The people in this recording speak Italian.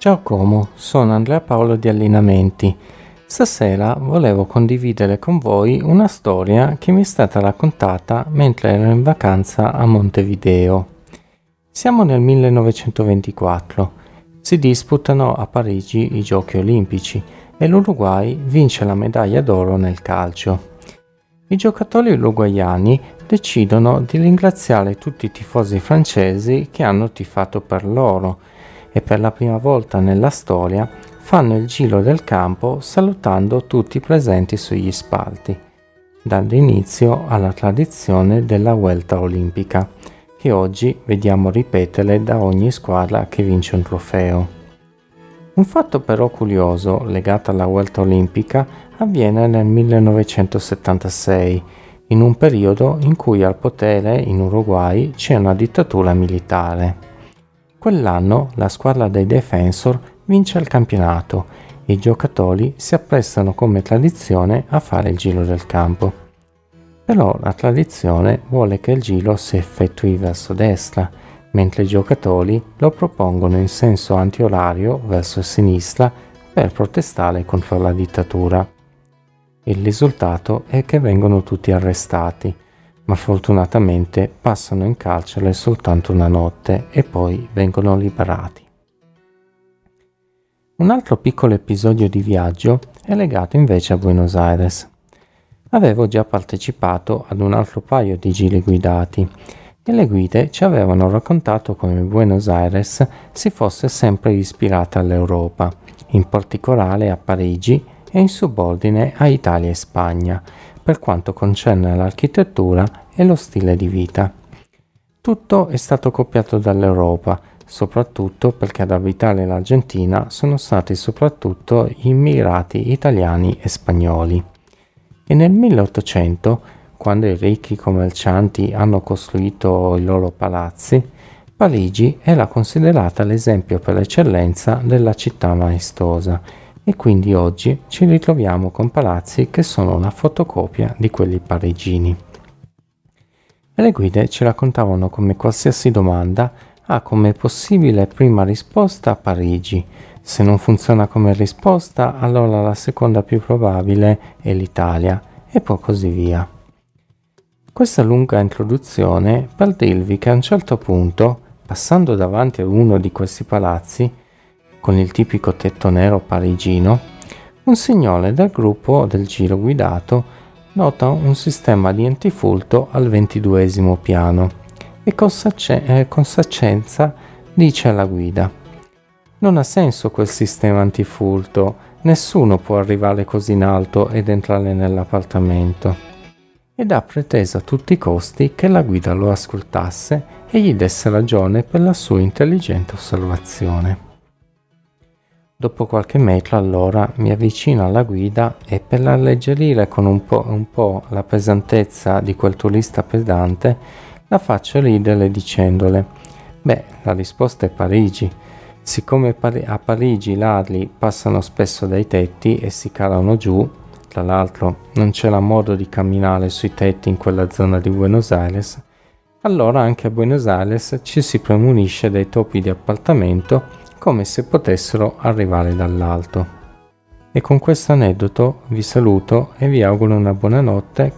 Ciao Como, sono Andrea Paolo di Allineamenti. Stasera volevo condividere con voi una storia che mi è stata raccontata mentre ero in vacanza a Montevideo. Siamo nel 1924. Si disputano a Parigi i Giochi Olimpici e l'Uruguay vince la medaglia d'oro nel calcio. I giocatori uruguayani decidono di ringraziare tutti i tifosi francesi che hanno tifato per loro e per la prima volta nella storia fanno il giro del campo salutando tutti i presenti sugli spalti, dando inizio alla tradizione della Vuelta Olimpica, che oggi vediamo ripetere da ogni squadra che vince un trofeo. Un fatto però curioso legato alla Vuelta Olimpica avviene nel 1976 in un periodo in cui al potere in Uruguay c'è una dittatura militare. Quell'anno la squadra dei Defensor vince il campionato e i giocatori si apprestano come tradizione a fare il giro del campo. Però la tradizione vuole che il giro si effettui verso destra, mentre i giocatori lo propongono in senso antiorario verso sinistra per protestare contro la dittatura. Il risultato è che vengono tutti arrestati, ma fortunatamente passano in carcere soltanto una notte e poi vengono liberati. Un altro piccolo episodio di viaggio è legato invece a Buenos Aires. Avevo già partecipato ad un altro paio di giri guidati e le guide ci avevano raccontato come Buenos Aires si fosse sempre ispirata all'Europa, in particolare a Parigi e in subordine a Italia e Spagna, per quanto concerne l'architettura e lo stile di vita. Tutto è stato copiato dall'Europa, soprattutto perché ad abitare l'Argentina sono stati soprattutto gli immigrati italiani e spagnoli. E nel 1800, quando i ricchi commercianti hanno costruito i loro palazzi, Parigi era considerata l'esempio per eccellenza della città maestosa e quindi oggi ci ritroviamo con palazzi che sono una fotocopia di quelli parigini. Le guide ci raccontavano come qualsiasi domanda ha come possibile prima risposta Parigi. Se non funziona come risposta, allora la seconda più probabile è l'Italia e poi così via. Questa lunga introduzione per dirvi che a un certo punto, passando davanti a uno di questi palazzi, con il tipico tetto nero parigino, un signore del gruppo del giro guidato nota un sistema di antifurto al ventiduesimo piano e con, sacce- eh, con saccenza dice alla guida non ha senso quel sistema antifurto, nessuno può arrivare così in alto ed entrare nell'appartamento. Ed ha preteso a tutti i costi che la guida lo ascoltasse e gli desse ragione per la sua intelligente osservazione. Dopo qualche metro allora mi avvicino alla guida e per alleggerire con un po', un po', la pesantezza di quel turista pedante la faccio ridere dicendole Beh, la risposta è Parigi. Siccome a Parigi i ladri passano spesso dai tetti e si calano giù, tra l'altro non c'era modo di camminare sui tetti in quella zona di Buenos Aires, allora anche a Buenos Aires ci si premunisce dai topi di appartamento come se potessero arrivare dall'alto. E con questo aneddoto vi saluto e vi auguro una buona notte